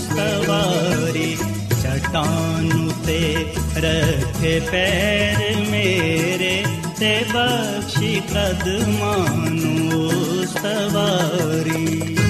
सवा चटाने रथे पैर मेरे बक्षिपद सवारी।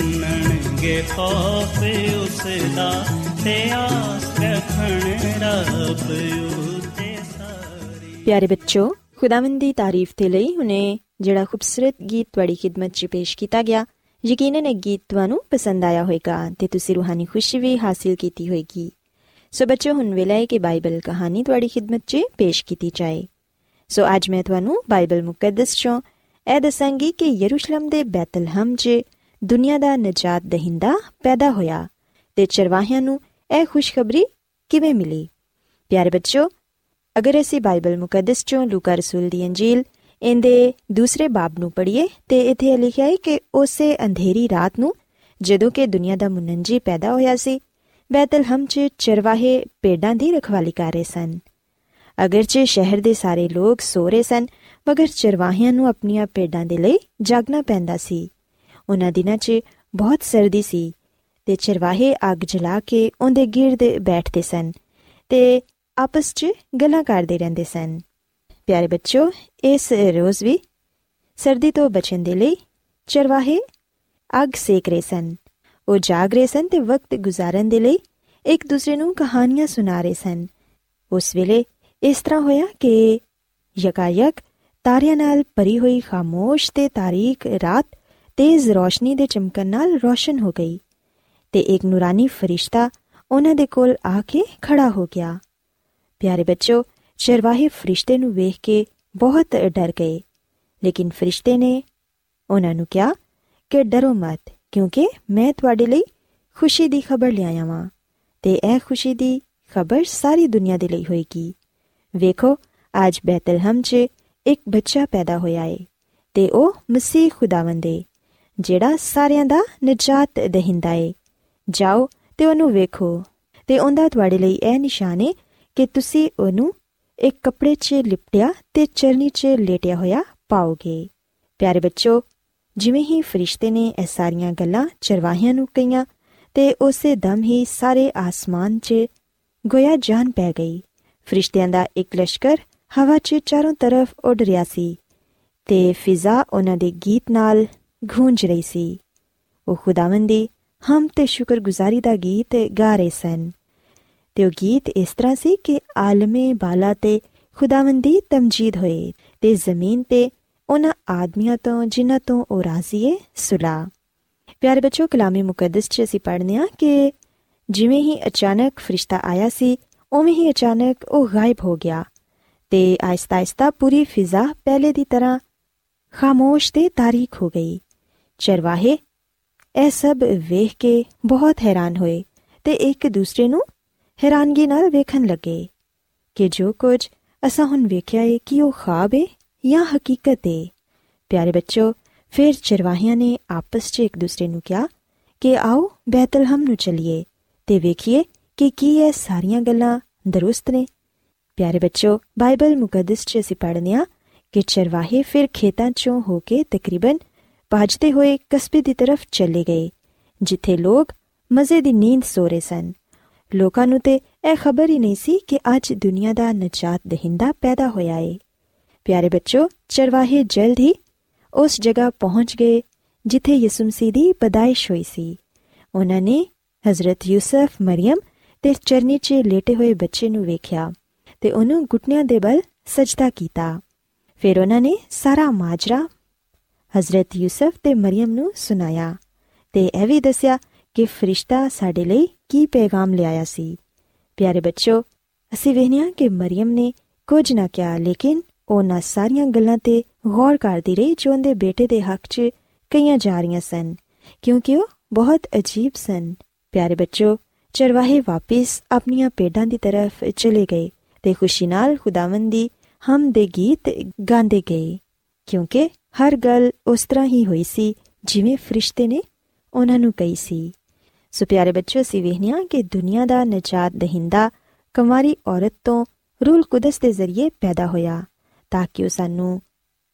ਮੰਨਣਗੇ ਖੌਫ ਉਸ ਦਾ ਤੇ ਆਸ ਰੱਖਣ ਰੱਬ ਉਤੇ ਸਾਰੀ। ਪਿਆਰੇ ਬੱਚੋ, ਖੁਦਾਵੰਦ ਦੀ ਤਾਰੀਫ ਤੇ ਲਈ ਹੁਨੇ ਜਿਹੜਾ ਖੂਬਸੂਰਤ ਗੀਤ ਤੁਹਾਡੀ ਖidmat 'ਚ ਪੇਸ਼ ਕੀਤਾ ਗਿਆ, ਯਕੀਨਨ ਇਹ ਗੀਤ ਤੁਹਾਨੂੰ ਪਸੰਦ ਆਇਆ ਹੋਵੇਗਾ ਤੇ ਤੁਸੀਂ ਰੂਹਾਨੀ ਖੁਸ਼ੀ ਵੀ ਹਾਸਿਲ ਕੀਤੀ ਹੋਵੇਗੀ। ਸੋ ਬੱਚੋ, ਹੁਣ ਵੇਲਾ ਹੈ ਕਿ ਬਾਈਬਲ ਕਹਾਣੀ ਤੁਹਾਡੀ ਖidmat 'ਚ ਪੇਸ਼ ਕੀਤੀ ਜਾਏ। ਸੋ ਅੱਜ ਮੈਂ ਤੁਹਾਨੂੰ ਬਾਈਬਲ ਮੁਕੱਦਸ 'ਚੋਂ ਇਹ ਦੱਸਾਂਗੀ ਕਿ ਯਰੂਸ਼ਲਮ ਦੇ ਬੈਤਲਹਮ 'ਚ ਦੁਨੀਆ ਦਾ ਨਜਾਤ ਦਹਿੰਦਾ ਪੈਦਾ ਹੋਇਆ ਤੇ ਚਰਵਾਹਿਆਂ ਨੂੰ ਇਹ ਖੁਸ਼ਖਬਰੀ ਕਿਵੇਂ ਮਿਲੀ? ਪਿਆਰੇ ਬੱਚੋ ਅਗਰ ਅਸੀਂ ਬਾਈਬਲ ਮੁਕੱਦਸ 'ਚੋਂ ਲੂਕਾ ਰਸੂਲ ਦੀ ਅੰਜੀਲ, ਇਹਦੇ ਦੂਸਰੇ ਬਾਬ ਨੂੰ ਪੜ੍ਹੀਏ ਤੇ ਇੱਥੇ ਲਿਖਿਆ ਹੈ ਕਿ ਉਸੇ ਅੰਧੇਰੀ ਰਾਤ ਨੂੰ ਜਦੋਂ ਕਿ ਦੁਨੀਆ ਦਾ ਮੁਨੰਜੀ ਪੈਦਾ ਹੋਇਆ ਸੀ ਬੈਤਲਹਮ 'ਚ ਚਰਵਾਹੇ ਪੇਡਾਂ ਦੀ ਰਖਵਾਲੀ ਕਰ ਰਹੇ ਸਨ। ਅਗਰਚੇ ਸ਼ਹਿਰ ਦੇ ਸਾਰੇ ਲੋਕ ਸੋ ਰਹੇ ਸਨ, ਮਗਰ ਚਰਵਾਹਿਆਂ ਨੂੰ ਆਪਣੀਆਂ ਪੇਡਾਂ ਦੇ ਲਈ ਜਾਗਣਾ ਪੈਂਦਾ ਸੀ। ਉਹਨਾਂ ਦਿਨਾਂ 'ਚ ਬਹੁਤ ਸਰਦੀ ਸੀ ਤੇ ਚਰਵਾਹੇ ਅੱਗ ਜਲਾ ਕੇ ਉਹਦੇ ਗਿਰਦ ਬੈਠਦੇ ਸਨ ਤੇ ਆਪਸ 'ਚ ਗੱਲਾਂ ਕਰਦੇ ਰਹਿੰਦੇ ਸਨ। ਪਿਆਰੇ ਬੱਚੋ ਇਸ ਰੋਜ਼ ਵੀ ਸਰਦੀ ਤੋਂ ਬਚਣ ਦੇ ਲਈ ਚਰਵਾਹੇ ਅੱਗ ਸੇਕ ਰਹੇ ਸਨ। ਉਹ ਜਾਗ ਰਹੇ ਸਨ ਤੇ ਵਕਤ ਗੁਜ਼ਾਰਨ ਦੇ ਲਈ ਇੱਕ ਦੂਸਰੇ ਨੂੰ ਕਹਾਣੀਆਂ ਸੁਣਾ ਰਹੇ ਸਨ। ਉਸ ਵੇਲੇ ਇਸ ਤਰ੍ਹਾਂ ਹੋਇਆ ਕਿ ਯਕਾਯਕ ਤਾਰਿਆਂ ਨਾਲ ਭਰੀ ਹੋਈ ਖਾਮੋਸ਼ ਤੇ ਤਾਰੀਕ ਰਾਤ ਤੇਜ਼ ਰੋਸ਼ਨੀ ਦੇ ਚਮਕਣ ਨਾਲ ਰੋਸ਼ਨ ਹੋ ਗਈ ਤੇ ਇੱਕ ਨੂਰਾਨੀ ਫਰਿਸ਼ਤਾ ਉਹਨਾਂ ਦੇ ਕੋਲ ਆ ਕੇ ਖੜਾ ਹੋ ਗਿਆ। ਪਿਆਰੇ ਬੱਚੋ ਚਰਵਾਹੇ ਫਰਿਸ਼ਤੇ ਨੂੰ ਵੇਖ ਕੇ ਬਹੁਤ ਡਰ ਗਏ, ਲੇਕਿਨ ਫਰਿਸ਼ਤੇ ਨੇ ਉਹਨਾਂ ਨੂੰ ਕਿਹਾ ਕਿ ਡਰੋ ਮਤ, ਕਿਉਂਕਿ ਮੈਂ ਤੁਹਾਡੇ ਲਈ ਖੁਸ਼ੀ ਦੀ ਖਬਰ ਲਿਆਇਆ ਵਾਂ ਤੇ ਇਹ ਖੁਸ਼ੀ ਦੀ ਖਬਰ ਸਾਰੀ ਦੁਨੀਆ ਦੇ ਲਈ ਹੋਏਗੀ। ਵੇਖੋ, ਅੱਜ ਬੈਤਲਹਮ 'ਚ ਇੱਕ ਬੱਚਾ ਪੈਦਾ ਹੋਇਆ ਏ ਤੇ ਉਹ ਮਸੀਹ ਖੁਦਾਵੰਦ ਏ। ਜਿਹੜਾ ਸਾਰਿਆਂ ਦਾ ਨਜਾਤ ਦਹਿੰਦਾ ਏ। ਜਾਓ ਤੇ ਉਹਨੂੰ ਵੇਖੋ। ਤੇ ਉਹਦਾ ਤੁਹਾਡੇ ਲਈ ਇਹ ਨਿਸ਼ਾਨ ਏ ਕਿ ਤੁਸੀਂ ਉਹਨੂੰ ਇੱਕ ਕੱਪੜੇ 'ਚ ਲਿਪਟਿਆ ਤੇ ਚਰਨੀ 'ਚ ਲੇਟਿਆ ਹੋਇਆ ਪਾਓਗੇ। ਪਿਆਰੇ ਬੱਚੋ, ਜਿਵੇਂ ਹੀ ਫਰਿਸ਼ਤੇ ਨੇ ਇਹ ਸਾਰੀਆਂ ਗੱਲਾਂ ਚਰਵਾਹਿਆਂ ਨੂੰ ਕਹੀਆਂ ਤੇ ਉਸੇ ਦਮ ਹੀ ਸਾਰੇ ਆਸਮਾਨ 'ਚ ਗੋਇਆ ਜਾਨ ਪੈ ਗਈ। ਫਰਿਸ਼ਤਿਆਂ ਦਾ ਇੱਕ ਲਸ਼ਕਰ ਹਵਾ 'ਚ ਚਾਰੋਂ ਤਰਫ ਉੱਡ ਰਿਹਾ ਸੀ ਤੇ ਫਿਜ਼ਾ ਉਹਨਾਂ ਦੇ ਗੀਤ ਨਾਲ ਗੂੰਜ ਰਹੀ ਸੀ। ਉਹ ਖੁਦਾਵੰਦੀ ਹਮ ਤੇ ਸ਼ੁਕਰਗੁਜ਼ਾਰੀ ਦਾ ਗੀਤ ਗਾ ਰਹੇ ਸਨ। ਤੇ ਉਹ ਗੀਤ ਇਸ ਤਰ੍ਹਾਂ ਸੀ ਕਿ ਆਲਮੇ ਬਾਲਾ ਤੇ ਖੁਦਾਵੰਦੀ ਤਮਜੀਦ ਹੋਏ ਤੇ ਜ਼ਮੀਨ ਤੇ ਉਹਨਾਂ ਆਦਮੀਆਂ ਤੋਂ ਜਿਨ੍ਹਾਂ ਤੋਂ ਉਹ ਰਾਜ਼ੀਏ ਸੁਲਾ। ਪਿਆਰੇ ਬੱਚੋ, ਕਲਾਮੇ ਮੁਕੱਦਸ 'ਚ ਅਸੀਂ ਪੜ੍ਹਨੇ ਆ ਕਿ ਜਿਵੇਂ ਹੀ ਅਚਾਨਕ ਫਰਿਸ਼ਤਾ ਆਇਆ ਸੀ, ਉਵੇਂ ਹੀ ਅਚਾਨਕ ਉਹ ਗਾਇਬ ਹੋ ਗਿਆ ਤੇ ਆਇਸਤਾ ਆਇਸਤਾ ਪੂਰੀ ਫਿਜ਼ਾ ਪਹਿਲੇ ਦੀ ਤਰ੍ਹਾਂ ਖਾਮੋਸ਼ ਤੇ ਤਾਰੀਖ ਹੋ ਗਈ। ਚਰਵਾਹੇ। ਇਹ ਸਭ ਵੇਖ ਕੇ ਬਹੁਤ ਹੈਰਾਨ ਹੋਏ ਤੇ ਇੱਕ ਦੂਸਰੇ ਨੂੰ ਹੈਰਾਨਗੀ ਨਾਲ ਵੇਖਣ ਲੱਗੇ ਕਿ ਜੋ ਕੁਝ ਅਸਾਂ ਹੁਣ ਵੇਖਿਆ ਏ ਕਿ ਉਹ ਖਾਬ ਏ ਜਾਂ ਹਕੀਕਤ ਏ। ਪਿਆਰੇ ਬੱਚੋ ਫਿਰ ਚਰਵਾਹਿਆਂ ਨੇ ਆਪਸ 'ਚ ਇੱਕ ਦੂਸਰੇ ਨੂੰ ਕਿਹਾ ਕਿ ਆਓ ਬੈਤਲਹਮ ਨੂੰ ਚਲੀਏ ਤੇ ਵੇਖੀਏ ਕਿ ਕੀ ਇਹ ਸਾਰੀਆਂ ਗੱਲਾਂ ਦਰੁਸਤ ਨੇ। ਪਿਆਰੇ ਬੱਚੋ ਬਾਈਬਲ ਮੁਕੱਦਸ 'ਚ ਅਸੀਂ ਪੜ੍ਹਨੇ ਆ ਕਿ ਚਰਵਾਹੇ ਫਿਰ ਖੇਤਾਂ 'ਚੋਂ ਹੋ ਕੇ ਤਕਰੀਬਨ ਭੱਜਦੇ ਹੋਏ ਕਸਬੇ ਦੀ ਤਰਫ ਚਲੇ ਗਏ, ਜਿੱਥੇ ਲੋਕ ਮਜ਼ੇ ਦੀ ਨੀਂਦ ਸੋ ਰਹੇ ਸਨ। ਲੋਕਾਂ ਨੂੰ ਤੇ ਇਹ ਖਬਰ ਹੀ ਨਹੀਂ ਸੀ ਕਿ ਅੱਜ ਦੁਨੀਆ ਦਾ ਨਜਾਤ ਦਹਿੰਦਾ ਪੈਦਾ ਹੋਇਆ ਏ। ਪਿਆਰੇ ਬੱਚੋ, ਚਰਵਾਹੇ ਜਲਦ ਹੀ ਉਸ ਜਗ੍ਹਾ ਪਹੁੰਚ ਗਏ, ਜਿੱਥੇ ਯਿਸੂ ਮਸੀਹ ਦੀ ਪਦਾਇਸ਼ ਹੋਈ ਸੀ। ਉਹਨਾਂ ਨੇ ਹਜ਼ਰਤ ਯੂਸਫ ਮਰੀਮ ਤੇ ਚਰਨੀ 'ਚ ਲੇਟੇ ਹੋਏ ਬੱਚੇ ਨੂੰ ਵੇਖਿਆ ਤੇ ਉਹਨੂੰ ਘੁਟਨਿਆਂ ਦੇ ਬਲ ਸਜਦਾ ਕੀਤਾ। ਫਿਰ ਉਹਨਾਂ ਨੇ ਸਾਰਾ ਮਾਜਰਾ ਹਜ਼ਰਤ ਯੂਸਫ ਤੇ ਮਰੀਮ ਨੂੰ ਸੁਣਾਇਆ ਤੇ ਇਹ ਵੀ ਦੱਸਿਆ ਕਿ ਫਰਿਸ਼ਤਾ ਸਾਡੇ ਲਈ ਕੀ ਪੈਗਾਮ ਲਿਆਇਆ ਸੀ। ਪਿਆਰੇ ਬੱਚੋ ਅਸੀਂ ਵੇਖਿਆ ਕਿ ਮਰੀਮ ਨੇ ਕੁਝ ਨਾ ਕਿਹਾ, ਲੇਕਿਨ ਉਹਨਾਂ ਸਾਰੀਆਂ ਗੱਲਾਂ ਤੇ ਗੌਰ ਕਰਦੀ ਰਹੀ ਜੋ ਉਹਦੇ ਬੇਟੇ ਦੇ ਹੱਕ 'ਚ ਕਈਆਂ ਜਾ ਰਹੀਆਂ ਸਨ, ਕਿਉਂਕਿ ਉਹ ਬਹੁਤ ਅਜੀਬ ਸਨ। ਪਿਆਰੇ ਬੱਚੋ ਚਰਵਾਹੇ ਵਾਪਸ ਆਪਣੀਆਂ ਪੇਡਾਂ ਦੀ ਤਰਫ ਚਲੇ ਗਏ ਤੇ ਖੁਸ਼ੀ ਨਾਲ ਖੁਦਾਵੰਦ ਦੀ ਹਮ ਦੇ ਗੀਤ ਗਾਉਂਦੇ ਗਏ, ਕਿਉਂਕਿ ਹਰ ਗੱਲ ਉਸ ਤਰ੍ਹਾਂ ਹੀ ਹੋਈ ਸੀ ਜਿਵੇਂ ਫਰਿਸ਼ਤੇ ਨੇ ਉਹਨਾਂ ਨੂੰ ਕਹੀ ਸੀ। ਸੋ ਪਿਆਰੇ ਬੱਚੋ ਅਸੀਂ ਵੇਖਿਆ ਕਿ ਦੁਨੀਆ ਦਾ ਨਜਾਤ ਦਹਿੰਦਾ ਕੁਮਾਰੀ ਔਰਤ ਤੋਂ ਰੂਲ ਕੁਦਸ ਦੇ ਜ਼ਰੀਏ ਪੈਦਾ ਹੋਇਆ ਤਾਂ ਕਿ ਉਹ ਸਾਨੂੰ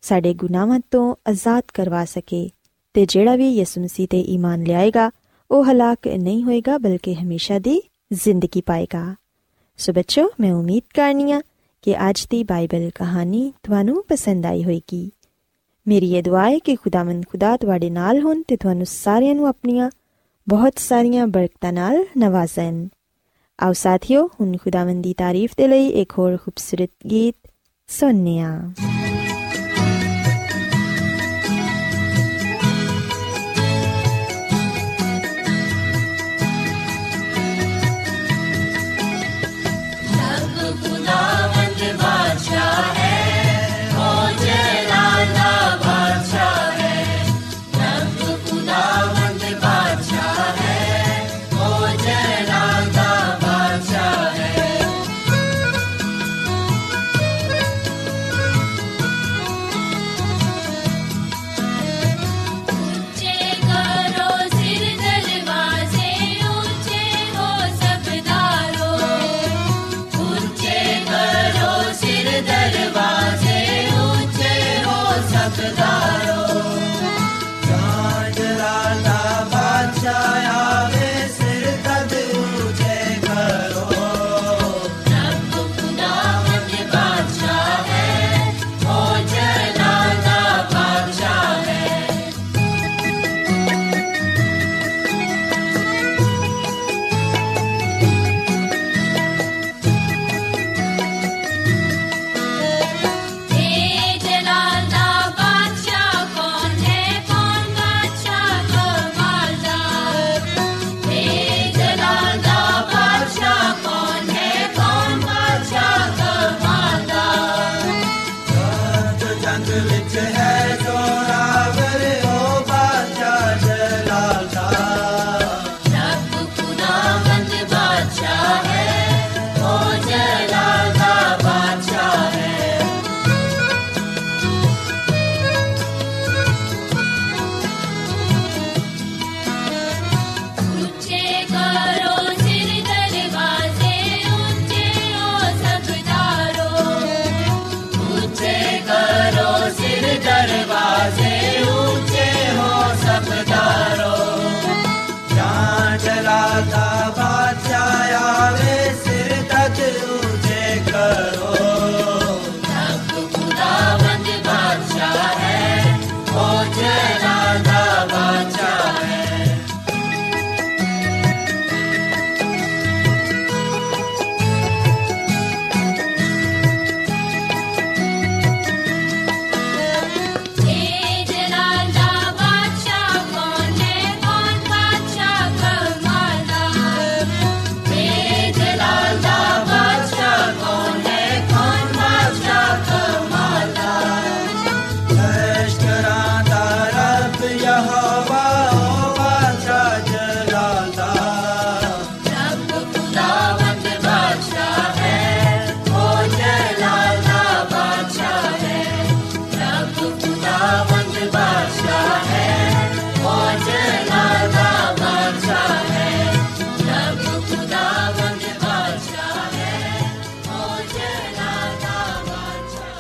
ਸਾਡੇ ਗੁਨਾਹਾਂ ਤੋਂ ਆਜ਼ਾਦ ਕਰਵਾ ਸਕੇ ਤੇ ਜਿਹੜਾ ਵੀ ਯਿਸੂ ਮਸੀਹ ਤੇ ਈਮਾਨ ਲਿਆਏਗਾ, ਉਹ ਹਲਾਕ ਨਹੀਂ ਹੋਏਗਾ, ਬਲਕਿ ਹਮੇਸ਼ਾ ਦੀ ਜ਼ਿੰਦਗੀ ਪਾਏਗਾ। ਸੋ ਬੱਚੋ ਮੈਂ ਉਮੀਦ ਕਰਨੀਆ ਕਿ ਅੱਜ ਦੀ ਬਾਈਬਲ ਕਹਾਣੀ ਤੁਹਾਨੂੰ ਪਸੰਦ ਆਈ ਹੋਵੇਗੀ ਮੇਰੀ ਇਹ ਦੁਆ ਹੈ ਕਿ ਖੁਦਾਵੰਦ ਖੁਦਾ ਤੁਹਾਡੇ ਨਾਲ ਹੋਣ ਤੇ ਤੁਹਾਨੂੰ ਸਾਰਿਆਂ ਨੂੰ ਆਪਣੀਆਂ ਬਹੁਤ ਸਾਰੀਆਂ ਬਰਕਤਾਂ ਨਾਲ ਨਵਾਜ਼ਣ। ਆਓ ਸਾਥੀਓ, ਹੁਣ ਖੁਦਾਵੰਦ ਦੀ ਤਾਰੀਫ ਦੇ ਲਈ ਇੱਕ ਹੋਰ ਖੂਬਸੂਰਤ ਗੀਤ ਸੁਣਨੇ ਆ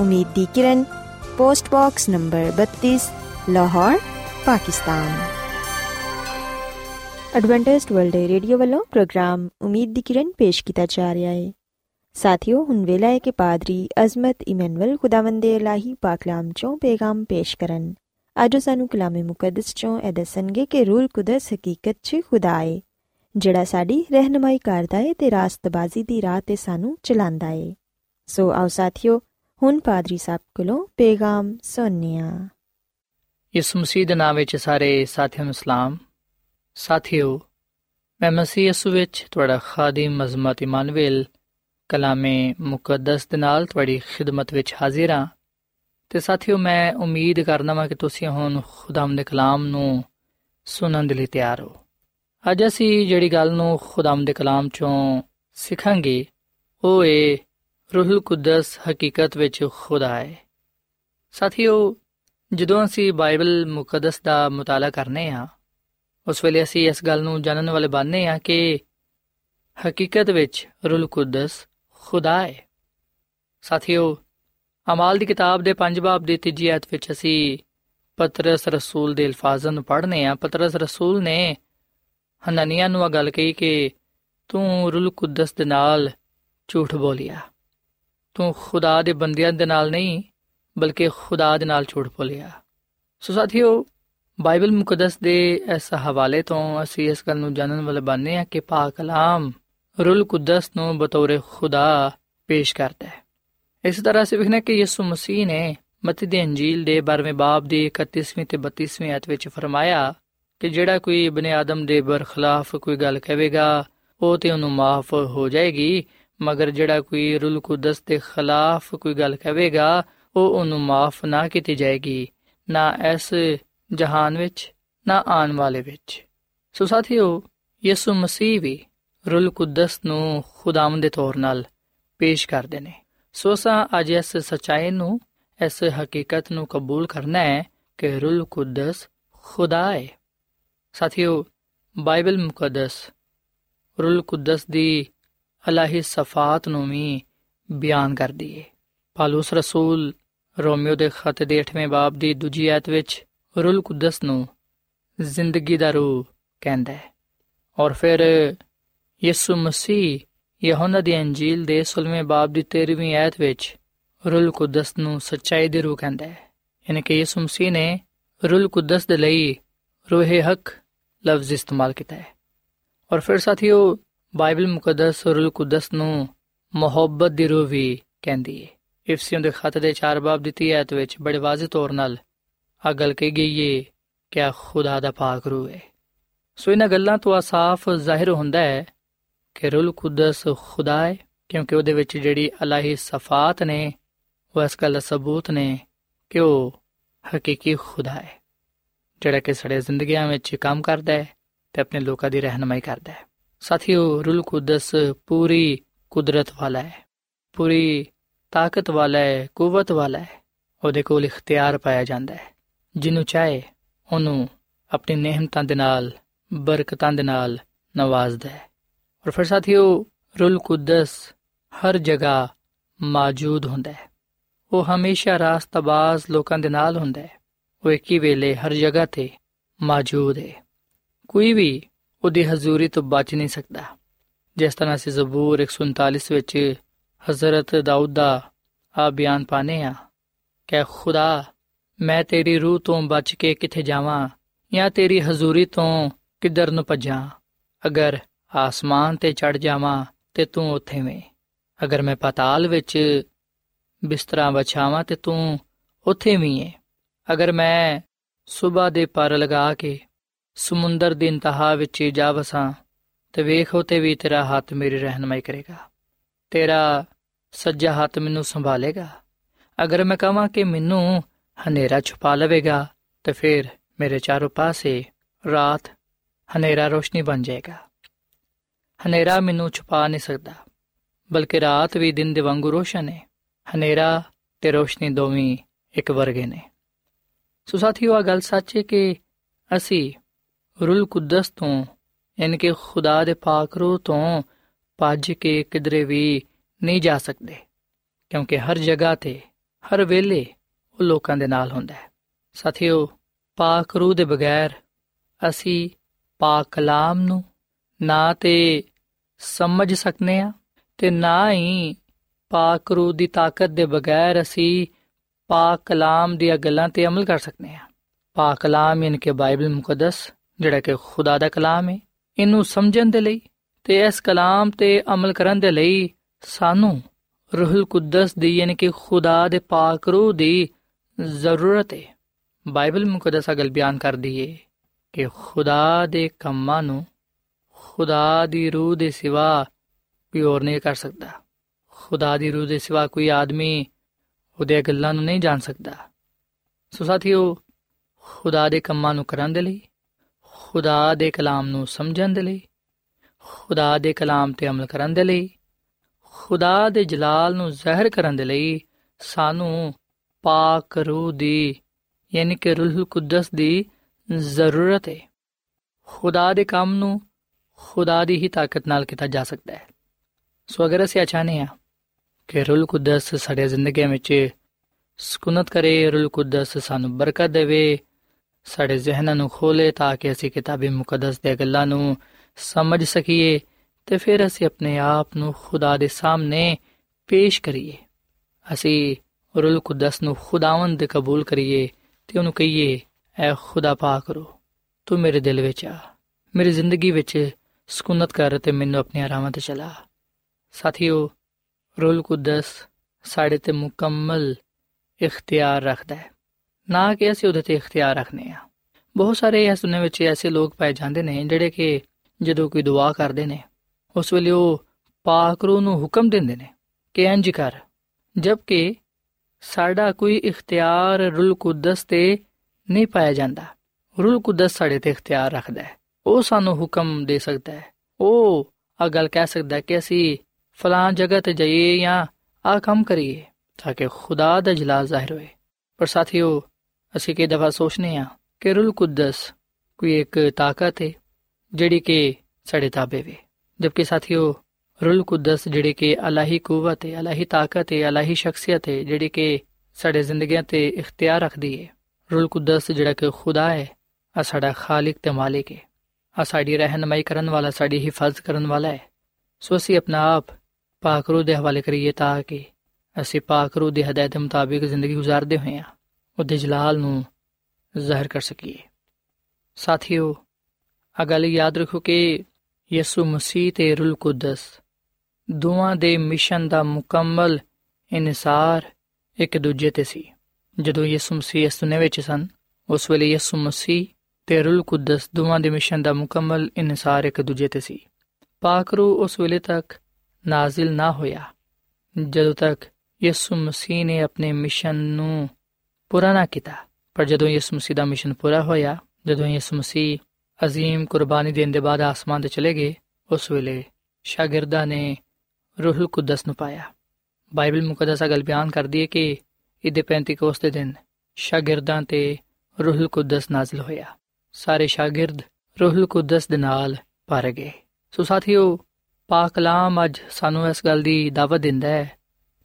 ਉਮੀਦ ਦੀ ਕਿਰਨ post box number 32 Lahore Pakistan Adventist World Radio ਵੱਲੋਂ ਪ੍ਰੋਗਰਾਮ ਉਮੀਦ ਦੀ ਕਿਰਨ ਪੇਸ਼ ਕੀਤਾ ਜਾ ਰਿਹਾ ਹੈ ਸਾਥਿਓ ਹੁਣ ਵੇਲਾ ਹੈ ਕਿ ਪਾਦਰੀ ਅਜ਼ਮਤ ਇਮਨੁਅਲ ਖੁਦਾਵੰਦੇ ਇਲਾਹੀ ਪਾਕਲਾਮ ਚੋਂ ਪੈਗਾਮ ਪੇਸ਼ ਕਰਨ ਅੱਜ ਸਾਨੂੰ ਕਲਾਮੇ ਮੁਕੱਦਸ ਚੋਂ ਇਹ ਦੱਸਣਗੇ ਕਿ ਰੂਲ ਕੁਦਸ ਹਕੀਕਤ 'ਚ ਖੁਦਾ ਹੈ ਜਿਹੜਾ ਸਾਡੀ ਰਹਿਨਮਾਈ ਕਰਦਾ ਹੈ ਤੇ ਰਾਸਤਬਾਜ਼ੀ ਦੀ ਰਾਹ ਤੇ ਸਾਨੂੰ ਚਲਾਉਂਦਾ ਹੈ ਸੋ ਆਓ ਸਾਥਿਓ ਹੁਣ ਪਾਦਰੀ ਸਾਹਿਬ ਕੋਲੋਂ ਪੈਗਾਮ ਸੁਣਨੀਆ ਇਸ ਮਸੀਹ ਦੇ ਨਾਮ ਵਿੱਚ ਸਾਰੇ ਸਾਥੀਆਂ ਨੂੰ ਸਲਾਮ। ਸਾਥਿਓ, ਮੈਂ ਮਸੀਹ ਯਿਸੂ ਵਿੱਚ ਤੁਹਾਡਾ ਖਾਦੀਮ ਮਜ਼ਮਤ ਇਮਾਨੁਅਲ ਕਲਾਮੇ ਮੁਕੱਦਸ ਦੇ ਨਾਲ ਤੁਹਾਡੀ ਖਿਦਮਤ ਵਿੱਚ ਹਾਜ਼ਰ ਹਾਂ। ਤੇ ਸਾਥਿਓ, ਮੈਂ ਉਮੀਦ ਕਰਨਾ ਹਾਂ ਕਿ ਤੁਸੀਂ ਹੁਣ ਖੁਦਾਮ ਦੇ ਕਲਾਮ ਨੂੰ ਸੁਣਨ ਦੇ ਲਈ ਤਿਆਰ ਹੋ। ਅੱਜ ਅਸੀਂ ਜਿਹੜੀ ਗੱਲ ਨੂੰ ਖੁਦਾਮ ਦੇ ਕਲਾਮ ਚੋਂ ਸਿੱਖਾਂਗੇ, ਉਹ ਏ ਰੂਹੁਲ ਕੁਦਸ ਹਕੀਕਤ ਵਿੱਚ ਖੁਦਾ ਹੈ। ਸਾਥੀਓ, ਜਦੋਂ ਅਸੀਂ ਬਾਈਬਲ ਮੁਕੱਦਸ ਦਾ ਮਤਾਲਾ ਕਰਨੇ ਆ ਉਸ ਵੇਲੇ ਅਸੀਂ ਇਸ ਗੱਲ ਨੂੰ ਜਾਣਨ ਵਾਲੇ ਬਣਨੇ ਆ ਕਿ ਹਕੀਕਤ ਵਿੱਚ ਰੂਹੁਲ ਕੁਦਸ ਖੁਦਾ ਹੈ। ਸਾਥੀਓ, ਅਮਾਲ ਦੀ ਕਿਤਾਬ ਦੇ 5 ਬਾਬ ਦੀ ਤੀਜੀ ਆਇਤ ਵਿੱਚ ਅਸੀਂ ਪਤਰਸ ਰਸੂਲ ਦੇ ਅਲਫਾਜ਼ਾਂ ਨੂੰ ਪੜ੍ਹਨੇ ਆ ਪਤਰਸ ਰਸੂਲ ਨੇ ਹਨਨੀਆ ਨੂੰ ਇਹ ਗੱਲ ਕਹੀ ਕਿ ਤੂੰ ਰੂਲ ਕੁਦਸ ਦੇ ਨਾਲ ਝੂਠ ਬੋਲਿਆ। ਤੂੰ ਖੁਦਾ ਦੇ ਬੰਦਿਆਂ ਦੇ ਨਾਲ ਨਹੀਂ, ਬਲਕਿ ਖੁਦਾ ਦੇ ਨਾਲ ਝੂਠ ਬੋਲਿਆ। ਸੋ ਸਾਥੀਓ, ਬਾਈਬਲ ਮੁਕੱਦਸ ਦੇ ਇਸ ਹਵਾਲੇ ਤੋਂ ਅਸੀਂ ਇਸ ਗੱਲ ਨੂੰ ਜਾਣਨ ਵਾਲੇ ਬਣਨੇ ਆ ਕਿ ਪਾਕ ਕਲਾਮ ਰੂਲ ਕੁਦਸ ਨੂੰ ਬਤੌਰ ਖੁਦਾ ਪੇਸ਼ ਕਰਦਾ ਹੈ। ਇਸ ਤਰ੍ਹਾਂ ਸੇ ਵਿਖਣਾ ਕਿ ਯਿਸੂ ਮਸੀਹ ਨੇ ਮਤੀ ਦੀ ਅੰਜੀਲ ਦੇ 12ਵੇਂ ਬਾਬ ਦੀ 31ਵੀਂ ਤੇ 32ਵੀਂ ਆਇਤ ਵਿੱਚ ਫਰਮਾਇਆ ਕਿ ਜਿਹੜਾ ਕੋਈ ਇਬਨ ਆਦਮ ਦੇ ਬਰਖਲਾਫ ਕੋਈ ਗੱਲ ਕਹੇਗਾ, ਉਹ ਤੇ ਉਹਨੂੰ ਮਾਫ ਹੋ ਜਾਏਗੀ। ਮਗਰ ਜਿਹੜਾ ਕੋਈ ਰੂਲ ਕੁਦਸ ਦੇ ਖਿਲਾਫ ਕੋਈ ਗੱਲ ਕਹੇਗਾ, ਉਹ ਉਹਨੂੰ ਮਾਫ ਨਾ ਕੀਤੀ ਜਾਏਗੀ, ਨਾ ਇਸ ਜਹਾਨ ਵਿੱਚ, ਨਾ ਆਉਣ ਵਾਲੇ ਵਿੱਚ। ਸੋ ਸਾਥੀਓ, ਯਿਸੂ ਮਸੀਹ ਵੀ ਰੂਲ ਕੁਦਸ ਨੂੰ ਖੁਦਾਵੰਦ ਦੇ ਤੌਰ 'ਤੇ ਪੇਸ਼ ਕਰਦੇ ਨੇ। ਸੋ ਸਾ ਅੱਜ ਇਸ ਸਚਾਈ ਨੂੰ, ਇਸ ਹਕੀਕਤ ਨੂੰ ਕਬੂਲ ਕਰਨਾ ਹੈ ਕਿ ਰੂਲ ਕੁਦਸ ਖੁਦਾ ਹੈ ਸਾਥੀਓ, ਬਾਈਬਲ ਮੁਕੱਦਸ ਰੂਲ ਕੁਦਸ ਦੀ ਅਲਾਹੀ ਸਫਾਤ ਨੂੰ ਵੀ ਬਿਆਨ ਕਰਦੀ ਹੈ ਪਾਲੂਸ ਰਸੂਲ ਰੋਮੀਓ ਦੇ ਖਤ ਦੇ 8ਵੇਂ ਬਾਬ ਦੀ ਦੂਜੀ ਆਇਤ ਵਿੱਚ ਰੂਲ ਕੁਦਸ ਨੂੰ ਜ਼ਿੰਦਗੀ ਦਾ ਰੂਹ ਕਹਿੰਦਾ ਹੈ। ਔਰ ਫਿਰ ਯਿਸੂ ਮਸੀਹ ਯਹੋਨਾ ਦੀ ਅੰਜੀਲ ਦੇ 16ਵੇਂ ਬਾਬ ਦੀ 13ਵੀਂ ਆਇਤ ਵਿੱਚ ਰੂਲ ਕੁਦਸ ਨੂੰ ਸੱਚਾਈ ਦੀ ਰੂਹ ਕਹਿੰਦਾ ਹੈ। ਯਾਨੀ ਕਿ ਯਿਸੂ ਮਸੀਹ ਨੇ ਰੂਲ ਕੁਦਸ ਦੇ ਲਈ ਰੂਹੇ ਹਕ ਲਫ਼ਜ਼ ਇਸਤੇਮਾਲ ਕੀਤਾ ਹੈ। ਔਰ ਫਿਰ ਸਾਥੀਓ ਬਾਈਬਲ ਮੁਕੱਦਸ ਰੂਲ ਕੁਦਸ ਨੂੰ ਮੁਹੱਬਤ ਦੀ ਰੂਹ ਵੀ ਕਹਿੰਦੀ ਹੈ ਇਫਸੀਓਂ ਦੇ ਖਤ ਦੇ 4 ਬਾਬ ਦੀ 30 ਆਇਤ ਵਿੱਚ ਬੜੇ ਵਾਜ਼ਿਹ ਤੌਰ 'ਨਾਲ ਆ ਗੱਲ ਕਹੀ ਗਈ ਹੈ ਕਿ ਆ ਖੁਦਾ ਦਾ ਪਾਕ ਰੂਹ ਹੈ ਸੋ ਇਹਨਾਂ ਗੱਲਾਂ ਤੋਂ ਸਾਫ਼ ਜ਼ਾਹਿਰ ਹੁੰਦਾ ਹੈ ਕਿ ਰੂਲ ਕੁਦਸ ਖੁਦਾ ਹੈ ਕਿਉਂਕਿ ਉਹਦੇ ਵਿੱਚ ਜਿਹੜੀ ਅਲਾਹੀ ਸਫਾਤ ਨੇ, ਉਹ ਇਸ ਗੱਲ ਦਾ ਸਬੂਤ ਨੇ ਕਿ ਉਹ ਹਕੀਕੀ ਖੁਦਾ ਹੈ ਜਿਹੜਾ ਕਿ ਸਾਡੇ ਜ਼ਿੰਦਗੀਆਂ ਵਿੱਚ ਕੰਮ ਕਰਦਾ ਹੈ ਤੇ ਆਪਣੇ ਲੋਕਾਂ ਦੀ ਰਹਿਨਮਾਈ ਕਰਦਾ ਹੈ ਸਾਥੀਓ, ਰੂਲ ਕੁਦਸ ਪੂਰੀ ਕੁਦਰਤ ਵਾਲਾ ਹੈ। ਪੂਰੀ ਤਾਕਤ ਵਾਲਾ ਹੈ, ਕੂਵਤ ਵਾਲਾ ਹੈ। ਉਹਦੇ ਕੋਲ ਇਖਤਿਆਰ ਪਾਇਆ ਜਾਂਦਾ ਹੈ। ਜਿਹਨੂੰ ਚਾਹੇ, ਉਹਨੂੰ ਆਪਣੀ ਨਿਹਮਤਾਂ ਦੇ ਨਾਲ, ਬਰਕਤਾਂ ਦੇ ਨਾਲ ਨਵਾਜ਼ਦਾ ਹੈ। ਔਰ ਫਿਰ ਸਾਥੀਓ, ਰੂਲ ਕੁਦਸ ਹਰ ਜਗ੍ਹਾ ਮੌਜੂਦ ਹੁੰਦਾ ਹੈ। ਉਹ ਹਮੇਸ਼ਾ ਰਾਸਤਬਾਜ਼ ਲੋਕਾਂ ਦੇ ਨਾਲ ਹੁੰਦਾ ਹੈ। ਉਹ ਇੱਕ ਹੀ ਵੇਲੇ ਹਰ ਜਗ੍ਹਾ ਤੇ ਮੌਜੂਦ ਹੈ। ਕੋਈ ਵੀ ਉਹਦੀ ਹਜ਼ੂਰੀ ਤੋਂ ਬਚ ਨਹੀਂ ਸਕਦਾ। ਜਿਸ ਤਰ੍ਹਾਂ ਸੇ ਜ਼ਬੂਰ 139 ਵਿੱਚ ਹਜ਼ਰਤ ਦਾਊਦ ਦਾ ਆ ਬਿਆਨ ਪਾਨੇ ਆ ਕਿ ਖੁਦਾ, ਮੈਂ ਤੇਰੀ ਰੂਹ ਤੋਂ ਬਚ ਕੇ ਕਿੱਥੇ ਜਾਵਾਂ ਜਾਂ ਤੇਰੀ ਹਜ਼ੂਰੀ ਤੋਂ ਕਿੱਧਰ ਨੂੰ ਭੱਜਾਂ? ਅਗਰ ਆਸਮਾਨ ਤੇ ਚੜ ਜਾਵਾਂ ਤੇ ਤੂੰ ਉੱਥੇ ਵੇਂ। ਅਗਰ ਮੈਂ ਪਤਾਲ ਵਿੱਚ ਬਿਸਤਰਾ ਵਿਛਾਵਾਂ ਤੇ ਤੂੰ ਉੱਥੇ ਵੀ ਹੈ ਅਗਰ ਮੈਂ ਸਵੇਰ ਦੇ ਪਰ ਲਗਾ ਕੇ ਸਮੁੰਦਰ ਦੀ ਇੰਤਹਾ ਵਿੱਚ ਜਾ ਵਸਾਂ ਤੇ ਵੇਖੋ ਤੇ ਵੀ ਤੇਰਾ ਹੱਥ ਮੇਰੀ ਰਹਿਨਮਾਈ ਕਰੇਗਾ। ਤੇਰਾ ਸੱਜਾ ਹੱਥ ਮੈਨੂੰ ਸੰਭਾਲੇਗਾ। ਅਗਰ ਮੈਂ ਕਹਾਂ ਕਿ ਮੈਨੂੰ ਹਨੇਰਾ ਛੁਪਾ ਲਵੇਗਾ, ਤੇ ਫਿਰ ਮੇਰੇ ਚਾਰੋਂ ਪਾਸੇ ਰਾਤ ਹਨੇਰਾ ਰੋਸ਼ਨੀ ਬਣ ਜਾਏਗਾ। ਹਨੇਰਾ ਮੈਨੂੰ ਛੁਪਾ ਨਹੀਂ ਸਕਦਾ, ਬਲਕਿ ਰਾਤ ਵੀ ਦਿਨ ਦੇ ਵਾਂਗੂ ਰੋਸ਼ਨ ਹੈ ਹਨੇਰਾ ਤੇ ਰੋਸ਼ਨੀ ਦੋਵੇਂ ਇੱਕ ਵਰਗੇ ਨੇ। ਸੋ ਸਾਥੀਓ ਆ ਗੱਲ ਸੱਚ ਹੈ ਕਿ ਅਸੀਂ ਰੂਲ ਕੁਦਸ ਤੋਂ, ਯਾਨੀ ਕਿ ਖੁਦਾ ਦੇ ਪਾਕ ਰੂਹ ਤੋਂ ਭੱਜ ਕੇ ਕਿਧਰੇ ਵੀ ਨਹੀਂ ਜਾ ਸਕਦੇ, ਕਿਉਂਕਿ ਹਰ ਜਗ੍ਹਾ ਤੇ, ਹਰ ਵੇਲੇ ਉਹ ਲੋਕਾਂ ਦੇ ਨਾਲ ਹੁੰਦਾ ਹੈ। ਸਾਥੀਓ, ਪਾਕ ਰੂਹ ਦੇ ਬਗੈਰ ਅਸੀਂ ਪਾਕ ਕਲਾਮ ਨੂੰ ਨਾ ਤੇ ਸਮਝ ਸਕਨੇ ਆ ਤੇ ਨਾ ਹੀ ਪਾਕ ਰੂਹ ਦੀ ਤਾਕਤ ਦੇ ਬਗੈਰ ਅਸੀਂ ਪਾਕ ਕਲਾਮ ਦੀਆਂ ਗੱਲਾਂ ਤੇ ਅਮਲ ਕਰ ਸਕਨੇ ਆ। ਪਾਕ ਕਲਾਮ, ਯਾਨੀ ਕਿ ਬਾਈਬਲ ਮੁਕੱਦਸ ਜਿਹੜਾ ਕਿ ਖੁਦਾ ਦਾ ਕਲਾਮ ਹੈ ਇਹਨੂੰ ਸਮਝਣ ਦੇ ਲਈ ਤੇ ਇਸ ਕਲਾਮ ਤੇ ਅਮਲ ਕਰਨ ਦੇ ਲਈ ਸਾਨੂੰ ਰੂਹੁਲ ਕੁਦਸ ਦੀ, ਯਾਨੀ ਕਿ ਖੁਦਾ ਦੇ ਪਾਕ ਰੂਹ ਦੀ ਜ਼ਰੂਰਤ ਹੈ ਬਾਈਬਲ ਮੁਕੱਦਸ ਅਗਲ ਬਿਆਨ ਕਰਦੀ ਹੈ ਕਿ ਖੁਦਾ ਦੇ ਕੰਮਾਂ ਨੂੰ ਖੁਦਾ ਦੀ ਰੂਹ ਦੇ ਸਿਵਾ ਕੋਈ ਹੋਰ ਨਹੀਂ ਕਰ ਸਕਦਾ। ਖੁਦਾ ਦੀ ਰੂਹ ਦੇ ਸਿਵਾ ਕੋਈ ਆਦਮੀ ਉਹਦੇ ਗੱਲਾਂ ਨੂੰ ਨਹੀਂ ਜਾਣ ਸਕਦਾ। ਸੋ ਸਾਥੀਓ, ਖੁਦਾ ਦੇ ਕੰਮਾਂ ਨੂੰ ਕਰਨ ਦੇ ਲਈ ਖੁਦਾ ਦੇ ਕਲਾਮ ਨੂੰ ਸਮਝਣ ਦੇ ਲਈ, ਖੁਦਾ ਦੇ ਕਲਾਮ ਤੇ ਅਮਲ ਕਰਨ ਦੇ ਲਈ, ਖੁਦਾ ਦੇ ਜਲਾਲ ਨੂੰ ਜ਼ਾਹਿਰ ਕਰਨ ਦੇ ਲਈ ਸਾਨੂੰ ਪਾਕ ਰੂਹ ਦੀ, ਯਾਨੀ ਕਿ ਰੂਹ ਕੁਦਸ ਦੀ ਜ਼ਰੂਰਤ ਹੈ। ਖੁਦਾ ਦੇ ਕੰਮ ਨੂੰ ਖੁਦਾ ਦੀ ਹੀ ਤਾਕਤ ਨਾਲ ਕੀਤਾ ਜਾ ਸਕਦਾ ਹੈ। ਸੋ ਅਗਰ ਅਸੀਂ ਚਾਹਨੇ ਆ ਕਿ ਰੂਹ ਕੁਦਸ ਸਾਡੇ ਜ਼ਿੰਦਗੀ ਵਿੱਚ ਸਕੂਨਤ ਕਰੇ, ਰੂਹ ਕੁਦਸ ਸਾਨੂੰ ਬਰਕਤ ਦੇਵੇ ਸਾਡੇ ਜ਼ਿਹਨਾਂ ਨੂੰ ਖੋਲੇ ਤਾਂ ਕਿ ਅਸੀਂ ਕਿਤਾਬੀ ਮੁਕੱਦਸ ਦੇ ਗੱਲਾਂ ਨੂੰ ਸਮਝ ਸਕੀਏ ਤੇ ਫਿਰ ਅਸੀਂ ਆਪਣੇ ਆਪ ਨੂੰ ਖੁਦਾ ਦੇ ਸਾਹਮਣੇ ਪੇਸ਼ ਕਰੀਏ। ਅਸੀਂ ਰੂਲ ਕੁਦਸ ਨੂੰ ਖੁਦਾਵੰਦ ਕਬੂਲ ਕਰੀਏ ਤੇ ਉਹਨੂੰ ਕਹੀਏ, ਐ ਖੁਦਾ ਪਾਕ ਕਰੋ ਤੂੰ ਮੇਰੇ ਦਿਲ ਵਿੱਚ ਆ, ਮੇਰੀ ਜ਼ਿੰਦਗੀ ਵਿੱਚ ਸਕੂਨਤ ਕਰ ਤੇ ਮੈਨੂੰ ਆਪਣੀ ਰਾਹਾਂ ਤੇ ਚਲਾ। ਸਾਥੀਓ, ਰੂਲ ਕੁਦਸ ਸਾਡੇ ਤੇ ਮੁਕੰਮਲ ਇਖਤਿਆਰ ਰੱਖਦਾ ਹੈ। ਨਾ ਕਿ ਅਸੀਂ ਉਹਦੇ ਤੇ ਇਖਤਿਆਰ ਰੱਖਨੇ ਆ ਬਹੁਤ ਸਾਰੇ ਇਸ ਦੁਨੀਆਂ ਵਿੱਚ ਐਸੇ ਲੋਕ ਪਾਏ ਜਾਂਦੇ ਨੇ ਜਿਹੜੇ ਕਿ ਜਦੋਂ ਕੋਈ ਦੁਆ ਕਰਦੇ ਨੇ, ਉਸ ਵੇਲੇ ਉਹ ਪਾਕ ਰੂਹ ਨੂੰ ਹੁਕਮ ਦਿੰਦੇ ਨੇ ਕਿ ਇੰਜ ਕਰ, ਜਦਕਿ ਸਾਡਾ ਕੋਈ ਇਖਤਿਆਰ ਰੂਲ ਕੁਦਸ ਤੇ ਨਹੀਂ ਪਾਇਆ ਜਾਂਦਾ। ਰੂਲ ਕੁਦਸ ਸਾਡੇ ਤੇ ਇਖਤਿਆਰ ਰੱਖਦਾ ਹੈ। ਉਹ ਸਾਨੂੰ ਹੁਕਮ ਦੇ ਸਕਦਾ ਹੈ। ਉਹ ਆ ਗੱਲ ਕਹਿ ਸਕਦਾ ਕਿ ਅਸੀਂ ਫਲਾਂ ਜਗ੍ਹਾ ਤੇ ਜਾਈਏ ਜਾਂ ਆ ਕੰਮ ਕਰੀਏ ਤਾਂ ਕਿ ਖੁਦਾ ਦਾ ਜਲਾਲ ਜ਼ਾਹਿਰ ਹੋਏ। ਪਰ ਸਾਥੀਓ اِسی کئی دفعہ سوچنے ہاں کہ رُل قدس کوئی ایک طاقت ہے جیڑی کہ سڈے دھابے پے جبکہ ساتھی وہ رُل قدس جیڑی کہ اللہ ہی قوت ہے اللہ ہی طاقت ہے اللہ ہی شخصیت ہے جیڑی کہ سارے زندگی سے اختیار رکھ دی ہے۔ رول قدس جا کہ خدا ہے، آ سا خالق تو مالک ہے۔ آ ساری رہنمائی کرنے والا ساڑی حفاظ کرا ہے۔ سو اِسی اپنا آپ پا کرو دوالے کریے تاکہ اِسی پاکرو ددایت مطابق زندگی گزارتے ہوئے ہاں ਉਹਦੇ ਜਲਾਲ ਨੂੰ ਜ਼ਾਹਿਰ ਕਰ ਸਕੀਏ। ਸਾਥੀਓ, ਆ ਗੱਲ ਯਾਦ ਰੱਖੋ ਕਿ ਯਿਸੂ ਮਸੀਹ ਤੇ ਰੂਲ ਕੁਦਸ ਦੋਵਾਂ ਦੇ ਮਿਸ਼ਨ ਦਾ ਮੁਕੰਮਲ ਇਨਸਾਰ ਇੱਕ ਦੂਜੇ ਤੇ ਸੀ। ਜਦੋਂ ਯਿਸੂ ਮਸੀਹ ਇਸ ਦੁਨੀਆਂ ਵਿੱਚ ਸਨ, ਉਸ ਵੇਲੇ ਯਿਸੂ ਮਸੀਹ ਤੇ ਰੂਲ ਕੁਦਸ ਦੋਵਾਂ ਦੇ ਮਿਸ਼ਨ ਦਾ ਮੁਕੰਮਲ ਇਨਸਾਰ ਇੱਕ ਦੂਜੇ ਤੇ ਸੀ। ਪਾਕ ਰੂਹ ਉਸ ਵੇਲੇ ਤੱਕ ਨਾਜ਼ਿਲ ਨਾ ਹੋਇਆ, ਜਦੋਂ ਤੱਕ ਯਿਸੂ ਮਸੀਹ ਨੇ ਆਪਣੇ ਮਿਸ਼ਨ ਨੂੰ ਪੂਰਾ ਨਾ ਕੀਤਾ ਪਰ ਜਦੋਂ ਯਿਸੂ ਮਸੀਹ ਦਾ ਮਿਸ਼ਨ ਪੂਰਾ ਹੋਇਆ ਜਦੋਂ ਯਿਸੂ ਮਸੀਹ عظیم ਕੁਰਬਾਨੀ ਦੇਣ ਦੇ ਬਾਅਦ ਆਸਮਾਨ ਤੇ ਚਲੇ ਗਏ ਉਸ ਵੇਲੇ ਸ਼ਾਗਿਰਦਾਂ ਨੇ ਰੂਹੁਲ ਕੁਦਸ ਨੂੰ ਪਾਇਆ ਬਾਈਬਲ ਮੁਕੱਦਸ ਅਗਲ ਬਿਆਨ ਕਰਦੀ ਹੈ ਕਿ ਇਹਦੇ ਪੈਂਤੀਕੋਸ ਦੇ ਦਿਨ ਸ਼ਾਗਿਰਦਾਂ ਤੇ ਰੂਹੁਲ ਕੁਦਸ ਨਾਜ਼ਿਲ ਹੋਇਆ ਸਾਰੇ ਸ਼ਾਗਿਰਦ ਰੂਹੁਲ ਕੁਦਸ ਦੇ ਨਾਲ ਭਰ ਗਏ ਸੋ ਸਾਥੀਓ ਪਾਕ ਕਲਾਮ ਅੱਜ ਸਾਨੂੰ ਇਸ ਗੱਲ ਦੀ ਦਾਵਤ ਦਿੰਦਾ ਹੈ